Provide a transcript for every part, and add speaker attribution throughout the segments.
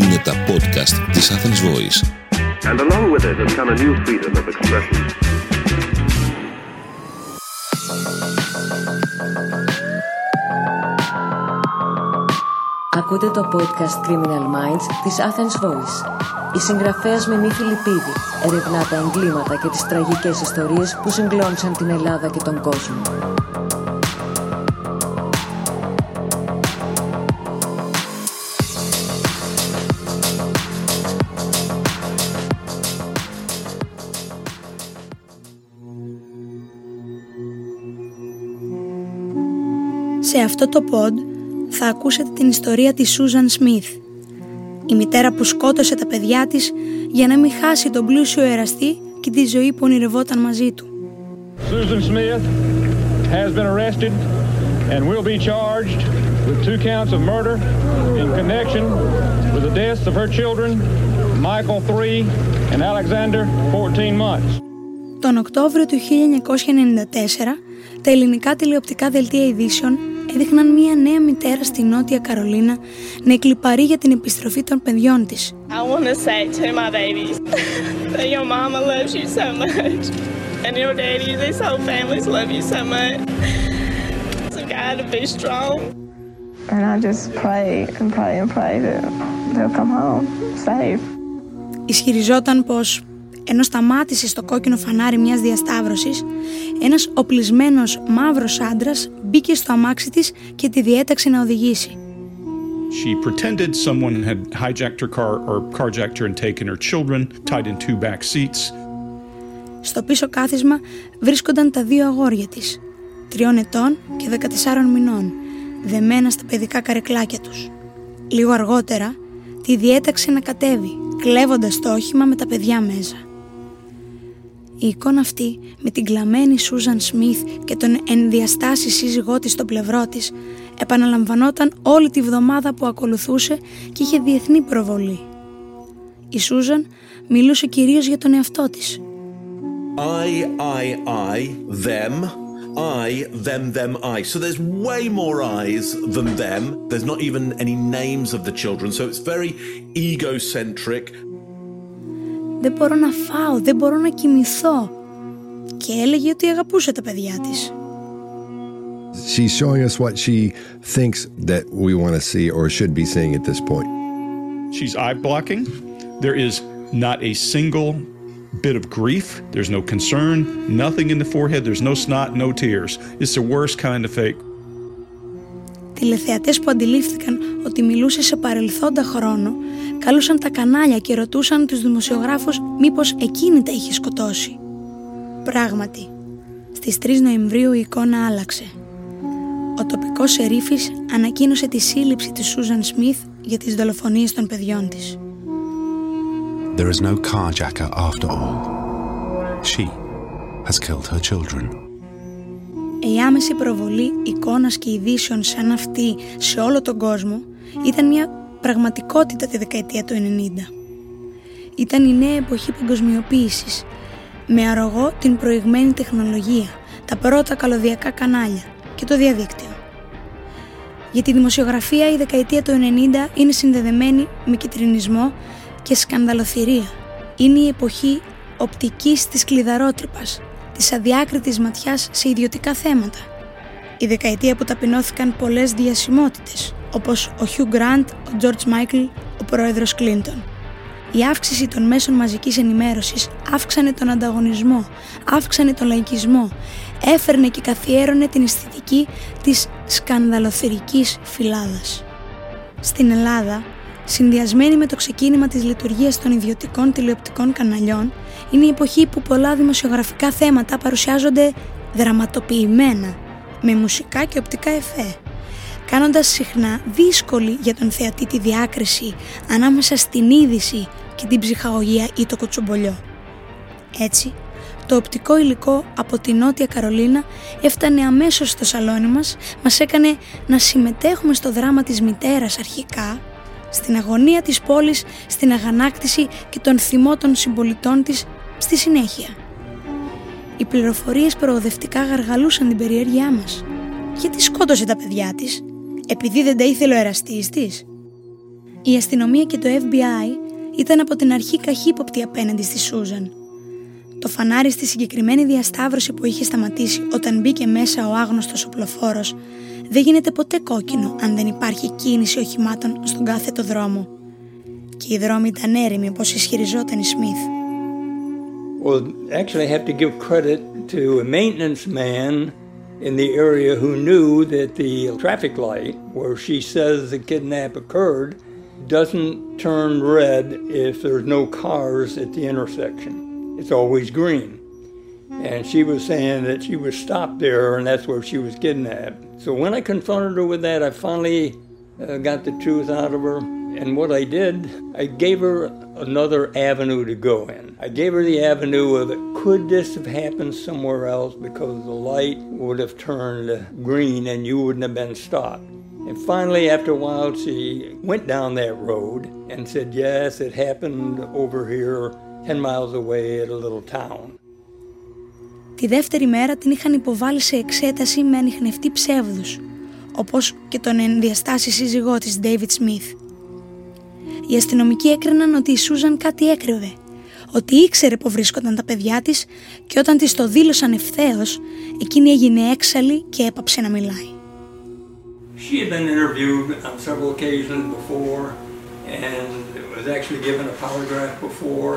Speaker 1: Είναι τα podcast της Athens Voice.
Speaker 2: And along with it has come a new freedom of expression.
Speaker 3: Ακούτε το podcast Criminal Minds της Athens Voice. Η συγγραφέας Μενή Φιλιππίδη ερευνά τα εγκλήματα και τις τραγικές ιστορίες που συγκλώνησαν την Ελλάδα και τον κόσμο.
Speaker 4: Σε αυτό το pod θα ακούσετε την ιστορία της Σούζαν Σμιθ, η μητέρα που σκότωσε τα παιδιά της για να μην χάσει τον πλούσιο εραστή και τη ζωή που ονειρευόταν μαζί του.
Speaker 5: Susan Smith has been arrested and will be charged with two counts of murder in connection with the deaths of her children, Michael 3 and Alexander 14 months.
Speaker 4: Τον Οκτώβριο του 1994, τα ελληνικά τηλεοπτικά δελτία ειδήσεων έδειχναν μία νέα μητέρα στη Νότια Καρολίνα να εκλυπαρεί για την επιστροφή των παιδιών της.
Speaker 6: I want to say to my babies that your mama loves you so much, and your daddy, this whole families love you so much. So God to be strong.
Speaker 7: And I just pray and pray and pray that they'll come home safe.
Speaker 4: Ισχυριζόταν πως ενώ σταμάτησε στο κόκκινο φανάρι μιας διασταύρωσης, ένας οπλισμένος μαύρος άντρας μπήκε στο αμάξι της και τη διέταξε να οδηγήσει.
Speaker 8: She pretended someone had hijacked her car or carjacked her and taken her children, tied in two back seats.
Speaker 4: Στο πίσω κάθισμα βρίσκονταν τα δύο αγόρια της, τριών ετών και 14 μηνών, δεμένα στα παιδικά καρεκλάκια τους. Λίγο αργότερα, τη διέταξε να κατέβει, κλέβοντας το όχημα με τα παιδιά μέσα. Η εικόνα αυτή με την κλαμμένη Σούζαν Σμιθ και τον ενδιαστάσει σύζυγό της στο πλευρό της επαναλαμβανόταν όλη τη βδομάδα που ακολουθούσε και είχε διεθνή προβολή. Η Σούζαν μιλούσε κυρίως για τον εαυτό της.
Speaker 9: I, I, I, them, I, them, them, I. So there's way more I's than them. There's not even any names of the children, so it's very egocentric.
Speaker 4: «Δεν μπορώ να φάω, δεν μπορώ να κοιμηθώ» και έλεγε ότι αγαπούσε τα παιδιά της.
Speaker 10: She's showing us what she thinks that we want to see or should be seeing at this point.
Speaker 8: She's eye blocking. There is not a single bit of grief. There's no concern, nothing in the forehead. There's no snot, no tears. It's the worst kind of fake.
Speaker 4: Τηλεθεατές που αντιλήφθηκαν ότι μιλούσε σε παρελθόντα χρόνο καλούσαν τα κανάλια και ρωτούσαν τους δημοσιογράφους μήπως εκείνη τα είχε σκοτώσει. Πράγματι, στις 3 Νοεμβρίου η εικόνα άλλαξε. Ο τοπικός σερίφης ανακοίνωσε τη σύλληψη της Σούζαν Σμιθ για τις δολοφονίες των παιδιών της.
Speaker 11: There is no carjacker after all. She has killed her children.
Speaker 4: Η άμεση προβολή εικόνας και ειδήσεων σαν αυτή σε όλο τον κόσμο ήταν μια πραγματικότητα τη δεκαετία του 90. Ήταν η νέα εποχή παγκοσμιοποίησης, με αρρωγό την προηγμένη τεχνολογία, τα πρώτα καλωδιακά κανάλια και το διαδίκτυο. Για τη δημοσιογραφία η δεκαετία του 90 είναι συνδεδεμένη με κυτρινισμό και σκανδαλοθυρία. Είναι η εποχή οπτικής της κλειδαρότρυπας, της αδιάκριτης ματιάς σε ιδιωτικά θέματα. Η δεκαετία που ταπεινώθηκαν πολλές διασημότητες, όπως ο Χιου Γκραντ, ο Τζορτζ Μάικλ, ο πρόεδρος Κλίντον. Η αύξηση των μέσων μαζικής ενημέρωσης αύξανε τον ανταγωνισμό, αύξανε τον λαϊκισμό, έφερνε και καθιέρωνε την αισθητική της σκανδαλοθερικής φυλάδας. Στην Ελλάδα, συνδυασμένη με το ξεκίνημα της λειτουργίας των ιδιωτικών τηλεοπτικών καναλιών, είναι η εποχή που πολλά δημοσιογραφικά θέματα παρουσιάζονται δραματοποιημένα, με μουσικά και οπτικά εφέ, κάνοντας συχνά δύσκολη για τον θεατή τη διάκριση ανάμεσα στην είδηση και την ψυχαγωγία ή το κοτσομπολιό. Έτσι, το οπτικό υλικό από τη Νότια Καρολίνα έφτανε αμέσως στο σαλόνι μας, μας έκανε να συμμετέχουμε στο δράμα της μητέρας αρχικά, στην αγωνία της πόλης, στην αγανάκτηση και τον θυμό των συμπολιτών της στη συνέχεια. Οι πληροφορίες προοδευτικά γαργαλούσαν την περιέργειά μας. Γιατί σκότωσε τα παιδιά της, επειδή δεν τα ήθελε ο εραστής της; Η αστυνομία και το FBI ήταν από την αρχή καχύποπτοι απέναντι στη Σούζαν. Το φανάρι στη συγκεκριμένη διασταύρωση που είχε σταματήσει όταν μπήκε μέσα ο άγνωστος οπλοφόρος δεν γίνεται ποτέ κόκκινο αν δεν υπάρχει κίνηση οχημάτων στον κάθετο δρόμο. Και οι δρόμοι ήταν έρημοι όπως ισχυριζόταν η Σμιθ.
Speaker 12: Well, actually, I have to give credit to a maintenance man in the area who knew that the traffic light where she says the kidnap occurred doesn't turn red if there's no cars at the intersection. It's always green. And she was saying that she was stopped there and that's where she was kidnapped. So when I confronted her with that, I finally uh, got the truth out of her. And what I did, I gave her another avenue to go in. I gave her the avenue of could this have happened somewhere else because the light would have turned green and you wouldn't have been stopped. And finally, after a while, she went down that road and said, Yes, it happened over here 10 miles away at a little town.
Speaker 4: Τη δεύτερη μέρα την είχαν υποβάλει σε εξέταση με ανιχνευτή ψεύδους, όπως και τον ενδιαστάσει σύζυγό της David Smith. Οι αστυνομικοί έκριναν ότι η Σούζαν κάτι έκρυβε, ότι ήξερε που βρίσκονταν τα παιδιά της και όταν της το δήλωσαν ευθέως, εκείνη έγινε έξαλλη και έπαψε να μιλάει.
Speaker 12: She had been interviewed on several occasions before and was actually given a polygraph before.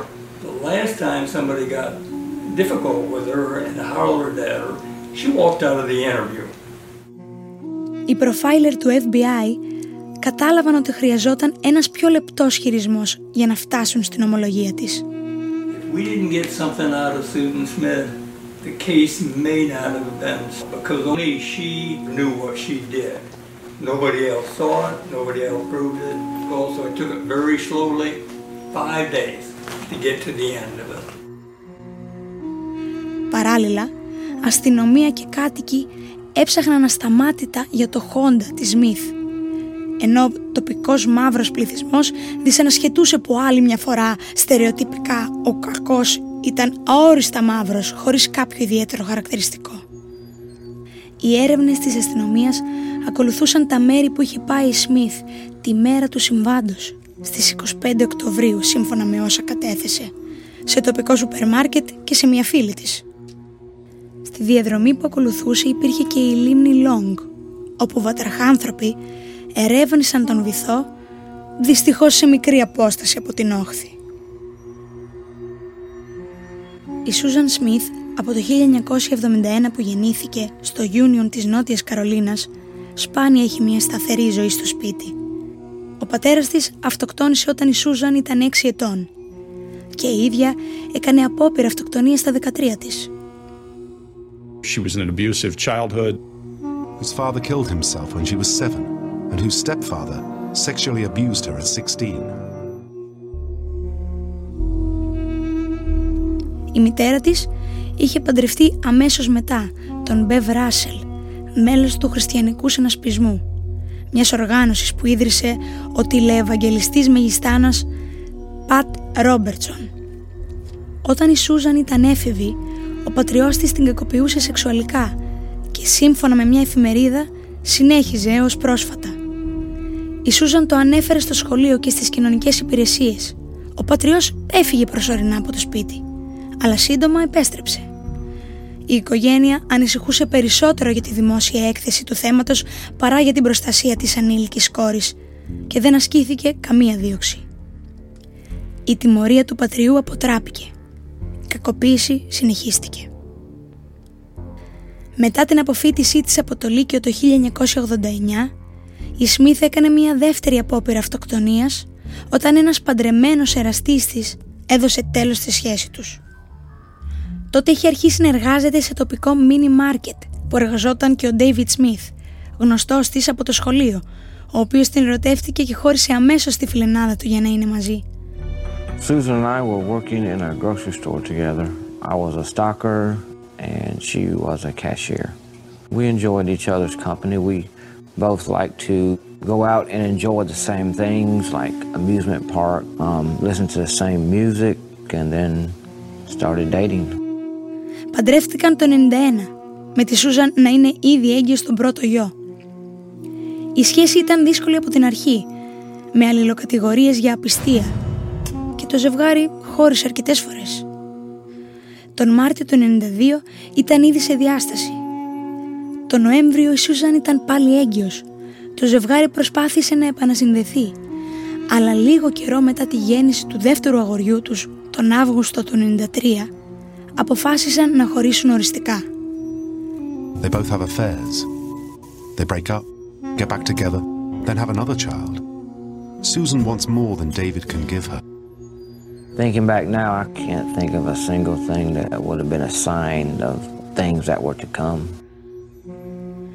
Speaker 12: The last time somebody got difficult with her and hollered at her, she walked out of the interview.
Speaker 4: Οι προφάιλερ του FBI κατάλαβαν ότι χρειαζόταν ένας πιο λεπτός χειρισμός για να φτάσουν στην ομολογία της.
Speaker 12: If we didn't get something out of Susan Smith, the case may not have been because only she knew what she did. Nobody else saw it, nobody else proved it. Also, I took it very slowly, five days to get to the end of it.
Speaker 4: Παράλληλα, αστυνομία και κάτοικοι έψαχναν ασταμάτητα για το Honda της Σμιθ, ενώ τοπικός μαύρος πληθυσμός δυσανασχετούσε που άλλη μια φορά στερεοτυπικά ο κακός ήταν αόριστα μαύρος χωρίς κάποιο ιδιαίτερο χαρακτηριστικό. Οι έρευνες της αστυνομίας ακολουθούσαν τα μέρη που είχε πάει η Σμιθ τη μέρα του συμβάντος στις 25 Οκτωβρίου σύμφωνα με όσα κατέθεσε σε τοπικό σούπερ μάρκετ και σε μια φίλη της. Στη διαδρομή που ακολουθούσε υπήρχε και η λίμνη Λόγκ, όπου βατραχάνθρωποι ερεύνησαν τον βυθό, δυστυχώς σε μικρή απόσταση από την όχθη. Η Σούζαν Σμιθ από το 1971 που γεννήθηκε στο Union της Νότιας Καρολίνας σπάνια έχει μια σταθερή ζωή στο σπίτι. Ο πατέρας της αυτοκτόνησε όταν η Σούζαν ήταν 6 ετών και η ίδια έκανε απόπειρα αυτοκτονία στα 13 της.
Speaker 8: She was in an abusive childhood.
Speaker 11: Whose father killed himself when she was seven, and whose stepfather sexually abused her at 16.
Speaker 4: Η μητέρα της είχε παντρευτεί αμέσως μετά τον Μπεβ Ράσελ, μέλος του χριστιανικού συνασπισμού, μιας οργάνωσης που ίδρυσε ο τηλεευαγγελιστής μεγιστάνας Πατ Ρόμπερτσον. Όταν η Σούζαν ήταν έφηβη, ο πατριός της την κακοποιούσε σεξουαλικά και σύμφωνα με μια εφημερίδα συνέχιζε έως πρόσφατα. Η Σούζαν το ανέφερε στο σχολείο και στις κοινωνικές υπηρεσίες. Ο πατριός έφυγε προσωρινά από το σπίτι, αλλά σύντομα επέστρεψε. Η οικογένεια ανησυχούσε περισσότερο για τη δημόσια έκθεση του θέματος παρά για την προστασία της ανήλικης κόρης και δεν ασκήθηκε καμία δίωξη. Η τιμωρία του πατριού αποτράπηκε. Η κακοποίηση συνεχίστηκε. Μετά την αποφύτισή της από το Λύκειο το 1989, η Σμίθ έκανε μια δεύτερη απόπειρα αυτοκτονίας όταν ένας παντρεμένος εραστής της έδωσε τέλος στη σχέση τους. Τότε είχε αρχίσει να εργάζεται σε τοπικό mini market που εργαζόταν και ο David Smith, γνωστός της από το σχολείο, ο οποίος την ερωτεύτηκε και χώρισε αμέσως τη φιλενάδα του για να είναι μαζί.
Speaker 13: Susan and I were working in a grocery store together. I was a stocker and she was a cashier. We enjoyed each other's company. We both liked to go out and enjoy the same things like amusement park, um, listen to the same music, and then started dating.
Speaker 4: Παντρεύτηκαν το 91, με τη Σούζαν να είναι ήδη έγκυος στον πρώτο γιο. Η σχέση ήταν δύσκολη από την αρχή, με αλληλοκατηγορίες για απιστία και το ζευγάρι χώρισε αρκετές φορές. Τον Μάρτιο του 92 ήταν ήδη σε διάσταση. Το Νοέμβριο η Σούζαν ήταν πάλι έγκυος. Το ζευγάρι προσπάθησε να επανασυνδεθεί, αλλά λίγο καιρό μετά τη γέννηση του δεύτερου αγοριού τους, τον Αύγουστο του 93, αποφάσισαν να χωρίσουν οριστικά.
Speaker 11: They both have affairs. They break up, get back together, then have another child. Susan wants more than David can give her.
Speaker 13: Thinking back now, I can't think of a single thing that would have been a sign of things that were to come.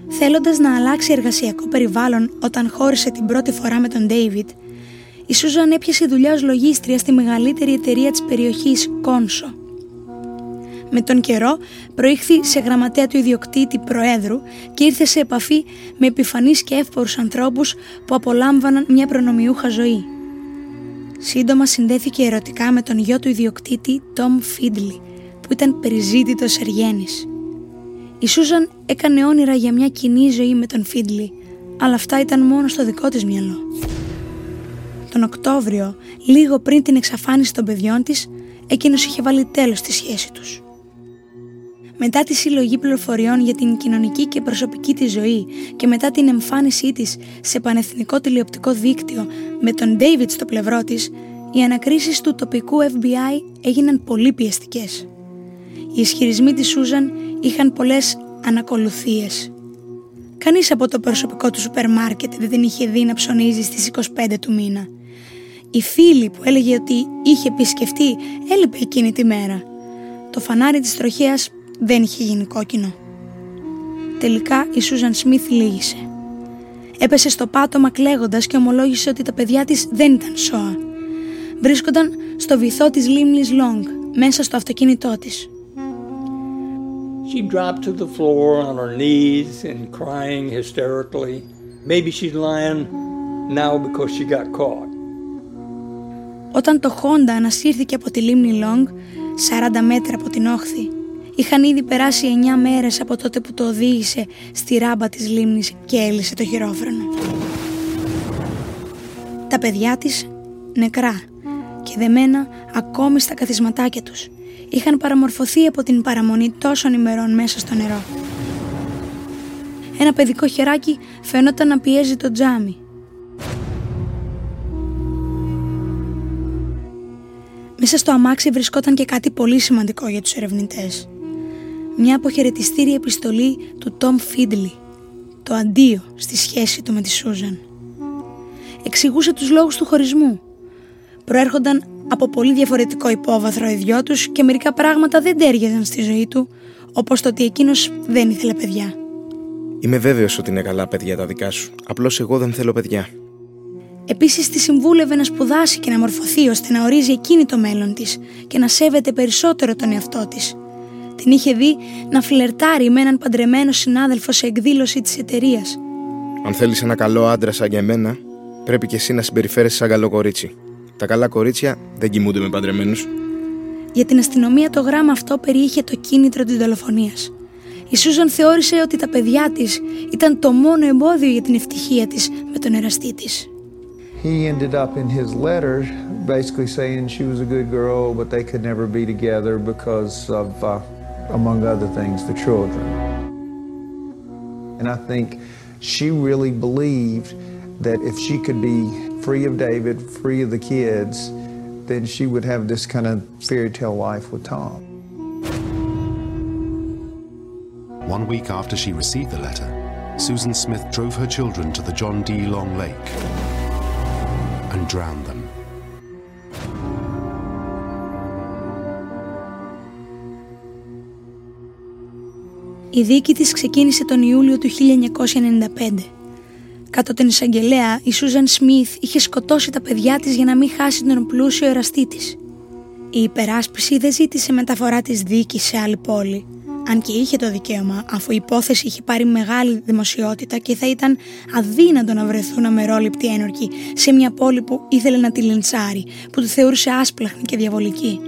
Speaker 4: Θέλοντας να αλλάξει εργασιακό περιβάλλον όταν χώρισε την πρώτη φορά με τον Ντέιβιτ, η Σούζαν έπιασε δουλειά ως λογίστρια στη μεγαλύτερη εταιρεία της περιοχής, Κόνσο. Με τον καιρό προήχθη σε γραμματέα του ιδιοκτήτη Προέδρου και ήρθε σε επαφή με επιφανείς και εύπορους ανθρώπους που απολάμβαναν μια προνομιούχα ζωή. Σύντομα συνδέθηκε ερωτικά με τον γιο του ιδιοκτήτη Τόμ Φίντλι που ήταν περιζήτητος εργένης. Η Σούζαν έκανε όνειρα για μια κοινή ζωή με τον Φίντλι αλλά αυτά ήταν μόνο στο δικό της μυαλό. Τον Οκτώβριο, λίγο πριν την εξαφάνιση των παιδιών της, εκείνος είχε βάλει τέλος στη σχέση τους. Μετά τη συλλογή πληροφοριών για την κοινωνική και προσωπική της ζωή και μετά την εμφάνισή της σε πανεθνικό τηλεοπτικό δίκτυο με τον David στο πλευρό της, οι ανακρίσεις του τοπικού FBI έγιναν πολύ πιεστικές. Οι ισχυρισμοί της Σούζαν είχαν πολλές ανακολουθίες. Κανείς από το προσωπικό του σούπερ μάρκετ δεν την είχε δει να ψωνίζει στις 25 του μήνα. Η φίλη που έλεγε ότι είχε επισκεφτεί έλειπε εκείνη τη μέρα. Το φανάρι της τροχέας δεν είχε γίνει κόκκινο. Τελικά η Σούζαν Σμιθ λύγησε. Έπεσε στο πάτωμα κλαίγοντας και ομολόγησε ότι τα παιδιά της δεν ήταν σώα. Βρίσκονταν στο βυθό της λίμνης Λονγκ, μέσα στο αυτοκίνητό της.
Speaker 12: She dropped to the floor on her knees and crying hysterically. Maybe she's lying now because she got caught.
Speaker 4: Όταν το Honda ανασύρθηκε από τη λίμνη Λονγκ, 40 μέτρα από την όχθη, Είχαν ήδη περάσει 9 μέρες από τότε που το οδήγησε στη ράμπα της λίμνης και έλυσε το χειρόφρενο. Τα παιδιά της νεκρά και δεμένα ακόμη στα καθισματάκια τους είχαν παραμορφωθεί από την παραμονή τόσων ημερών μέσα στο νερό. Ένα παιδικό χεράκι φαινόταν να πιέζει το τζάμι. Μέσα στο αμάξι βρισκόταν και κάτι πολύ σημαντικό για τους ερευνητές μια αποχαιρετιστήρια επιστολή του Τόμ Φίντλι, το αντίο στη σχέση του με τη Σούζαν. Εξηγούσε τους λόγους του χωρισμού. Προέρχονταν από πολύ διαφορετικό υπόβαθρο οι δυο τους και μερικά πράγματα δεν τέριαζαν στη ζωή του, όπως το ότι εκείνος δεν ήθελε παιδιά.
Speaker 14: Είμαι βέβαιος ότι είναι καλά παιδιά τα δικά σου. Απλώς εγώ δεν θέλω παιδιά.
Speaker 4: Επίσης τη συμβούλευε να σπουδάσει και να μορφωθεί ώστε να ορίζει εκείνη το μέλλον της και να σέβεται περισσότερο τον εαυτό της την είχε δει να φλερτάρει με έναν παντρεμένο συνάδελφο σε εκδήλωση της εταιρείας.
Speaker 14: Αν θέλεις ένα καλό άντρα σαν και εμένα, πρέπει και εσύ να συμπεριφέρεσαι σαν καλό κορίτσι. Τα καλά κορίτσια δεν κοιμούνται με παντρεμένους.
Speaker 4: Για την αστυνομία το γράμμα αυτό περιείχε το κίνητρο της δολοφονίας. Η Σούζαν θεώρησε ότι τα παιδιά της ήταν το μόνο εμπόδιο για την ευτυχία της με τον εραστή της.
Speaker 15: He ended up in his letter basically saying she was a good girl, but they could never be together because of uh, among other things, the children. And I think she really believed that if she could be free of David, free of the kids, then she would have this kind of fairy tale life with Tom.
Speaker 11: One week after she received the letter, Susan Smith drove her children to the John D. Long Lake and drowned them.
Speaker 4: Η δίκη της ξεκίνησε τον Ιούλιο του 1995. Κάτω την εισαγγελέα, η Σούζαν Σμιθ είχε σκοτώσει τα παιδιά της για να μην χάσει τον πλούσιο εραστή της. Η υπεράσπιση δεν ζήτησε μεταφορά της δίκης σε άλλη πόλη, αν και είχε το δικαίωμα, αφού η υπόθεση είχε πάρει μεγάλη δημοσιότητα και θα ήταν αδύνατο να βρεθούν αμερόληπτοι ένορκοι σε μια πόλη που ήθελε να τη λιντσάρει, που του θεωρούσε άσπλαχνη και διαβολική.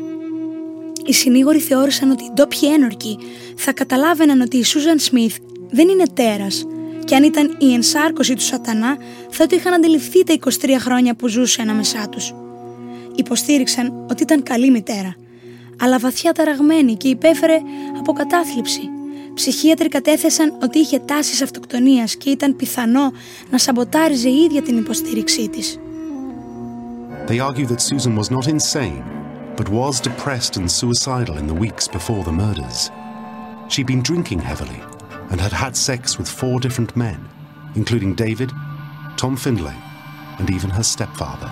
Speaker 4: Οι συνήγοροι θεώρησαν ότι οι ντόπιοι ένορκοι θα καταλάβαιναν ότι η Σούζαν Σμιθ δεν είναι τέρας και αν ήταν η ενσάρκωση του σατανά θα το είχαν αντιληφθεί τα 23 χρόνια που ζούσε ανάμεσά τους. Υποστήριξαν ότι ήταν καλή μητέρα, αλλά βαθιά ταραγμένη και υπέφερε από κατάθλιψη. Ψυχίατροι κατέθεσαν ότι είχε τάσεις αυτοκτονίας και ήταν πιθανό να σαμποτάριζε η ίδια την υποστήριξή της.
Speaker 11: They argue that Susan was not insane, but was depressed and suicidal in the weeks before the murders. She'd been drinking heavily and had had sex with four different men, including David, Tom Findlay, and even her stepfather.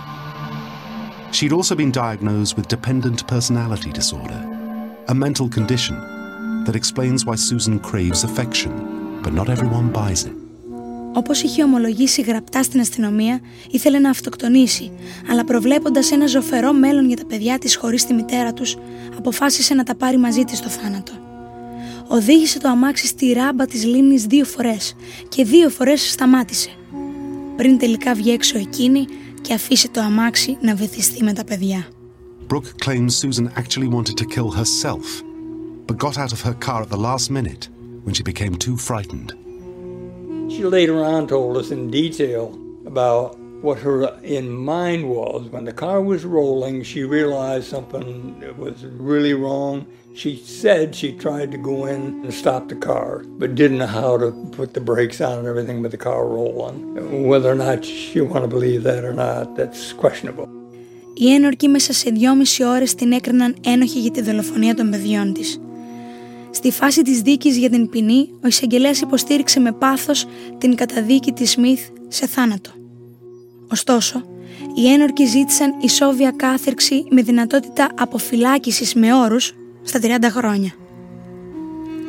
Speaker 11: She'd also been diagnosed with dependent personality disorder, a mental condition that explains why Susan craves affection, but not everyone buys it.
Speaker 4: Όπως είχε ομολογήσει γραπτά στην αστυνομία, ήθελε να αυτοκτονήσει, αλλά προβλέποντας ένα ζωφερό μέλλον για τα παιδιά της χωρίς τη μητέρα τους, αποφάσισε να τα πάρει μαζί της στο θάνατο. Οδήγησε το αμάξι στη ράμπα της λίμνης δύο φορές και δύο φορές σταμάτησε. Πριν τελικά βγει έξω εκείνη και αφήσει το αμάξι να βυθιστεί με τα παιδιά.
Speaker 11: Brooke claims Susan actually wanted to kill herself, but got out of her car at the last minute when she became too frightened.
Speaker 12: She later on told us in detail about what her in mind was. When the car was rolling, she realized something was really wrong. She said she tried to go in and stop the car, but didn't know how to put the brakes on and everything with the car rolling. Whether or not you want to believe that or not, that's questionable.
Speaker 4: Οι ένορκοι μέσα σε δυόμιση ώρες την έκριναν ένοχη για τη δολοφονία των παιδιών της. Στη φάση της δίκης για την ποινή, ο εισαγγελέας υποστήριξε με πάθος την καταδίκη της Σμιθ σε θάνατο. Ωστόσο, οι ένορκοι ζήτησαν ισόβια κάθερξη με δυνατότητα αποφυλάκησης με όρους στα 30 χρόνια.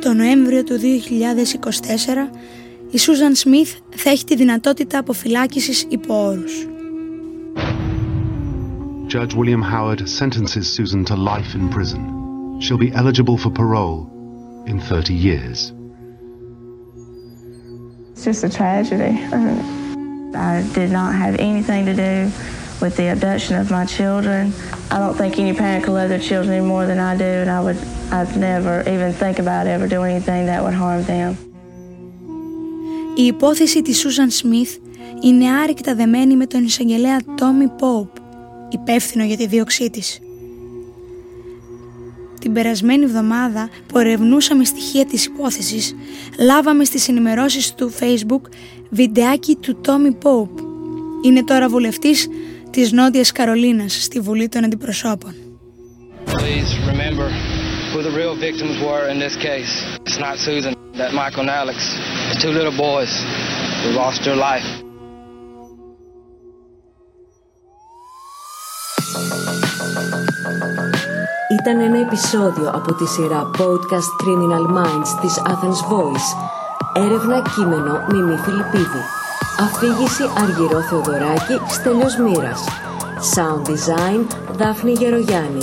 Speaker 4: Το Νοέμβριο του 2024, η Σούζαν Σμιθ θα έχει τη δυνατότητα αποφυλάκησης υπό όρους.
Speaker 11: Judge William Howard sentences Susan to life in prison. She'll be eligible for parole in 30 years.
Speaker 7: It's just a tragedy. I did not have anything to do with the abduction of my children. I don't think any parent could love their children any more than I do, and I would I'd never even think about ever doing anything that would harm them.
Speaker 4: Η υπόθεση της Σούζαν Σμιθ είναι άρρηκτα δεμένη με τον εισαγγελέα Τόμι Πόουπ, υπεύθυνο για τη δίωξή της. Την περασμένη εβδομάδα που ερευνούσαμε στοιχεία της υπόθεσης, λάβαμε στις ενημερώσεις του Facebook βιντεάκι του Τόμι Πόουπ. Είναι τώρα βουλευτής της Νότιας Καρολίνας στη Βουλή των Αντιπροσώπων.
Speaker 16: Please
Speaker 3: Ήταν ένα επεισόδιο από τη σειρά Podcast Criminal Minds της Athens Voice. Έρευνα κείμενο Μιμή Φιλιππίδη. Αφήγηση Αργυρό Θεοδωράκη Στέλιος Μοίρας. Sound Design Δάφνη Γερογιάννη.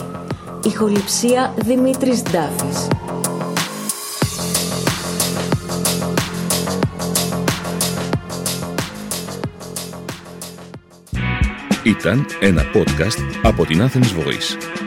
Speaker 3: Ηχοληψία Δημήτρης Ντάφης.
Speaker 1: Ήταν ένα podcast από την Athens Voice.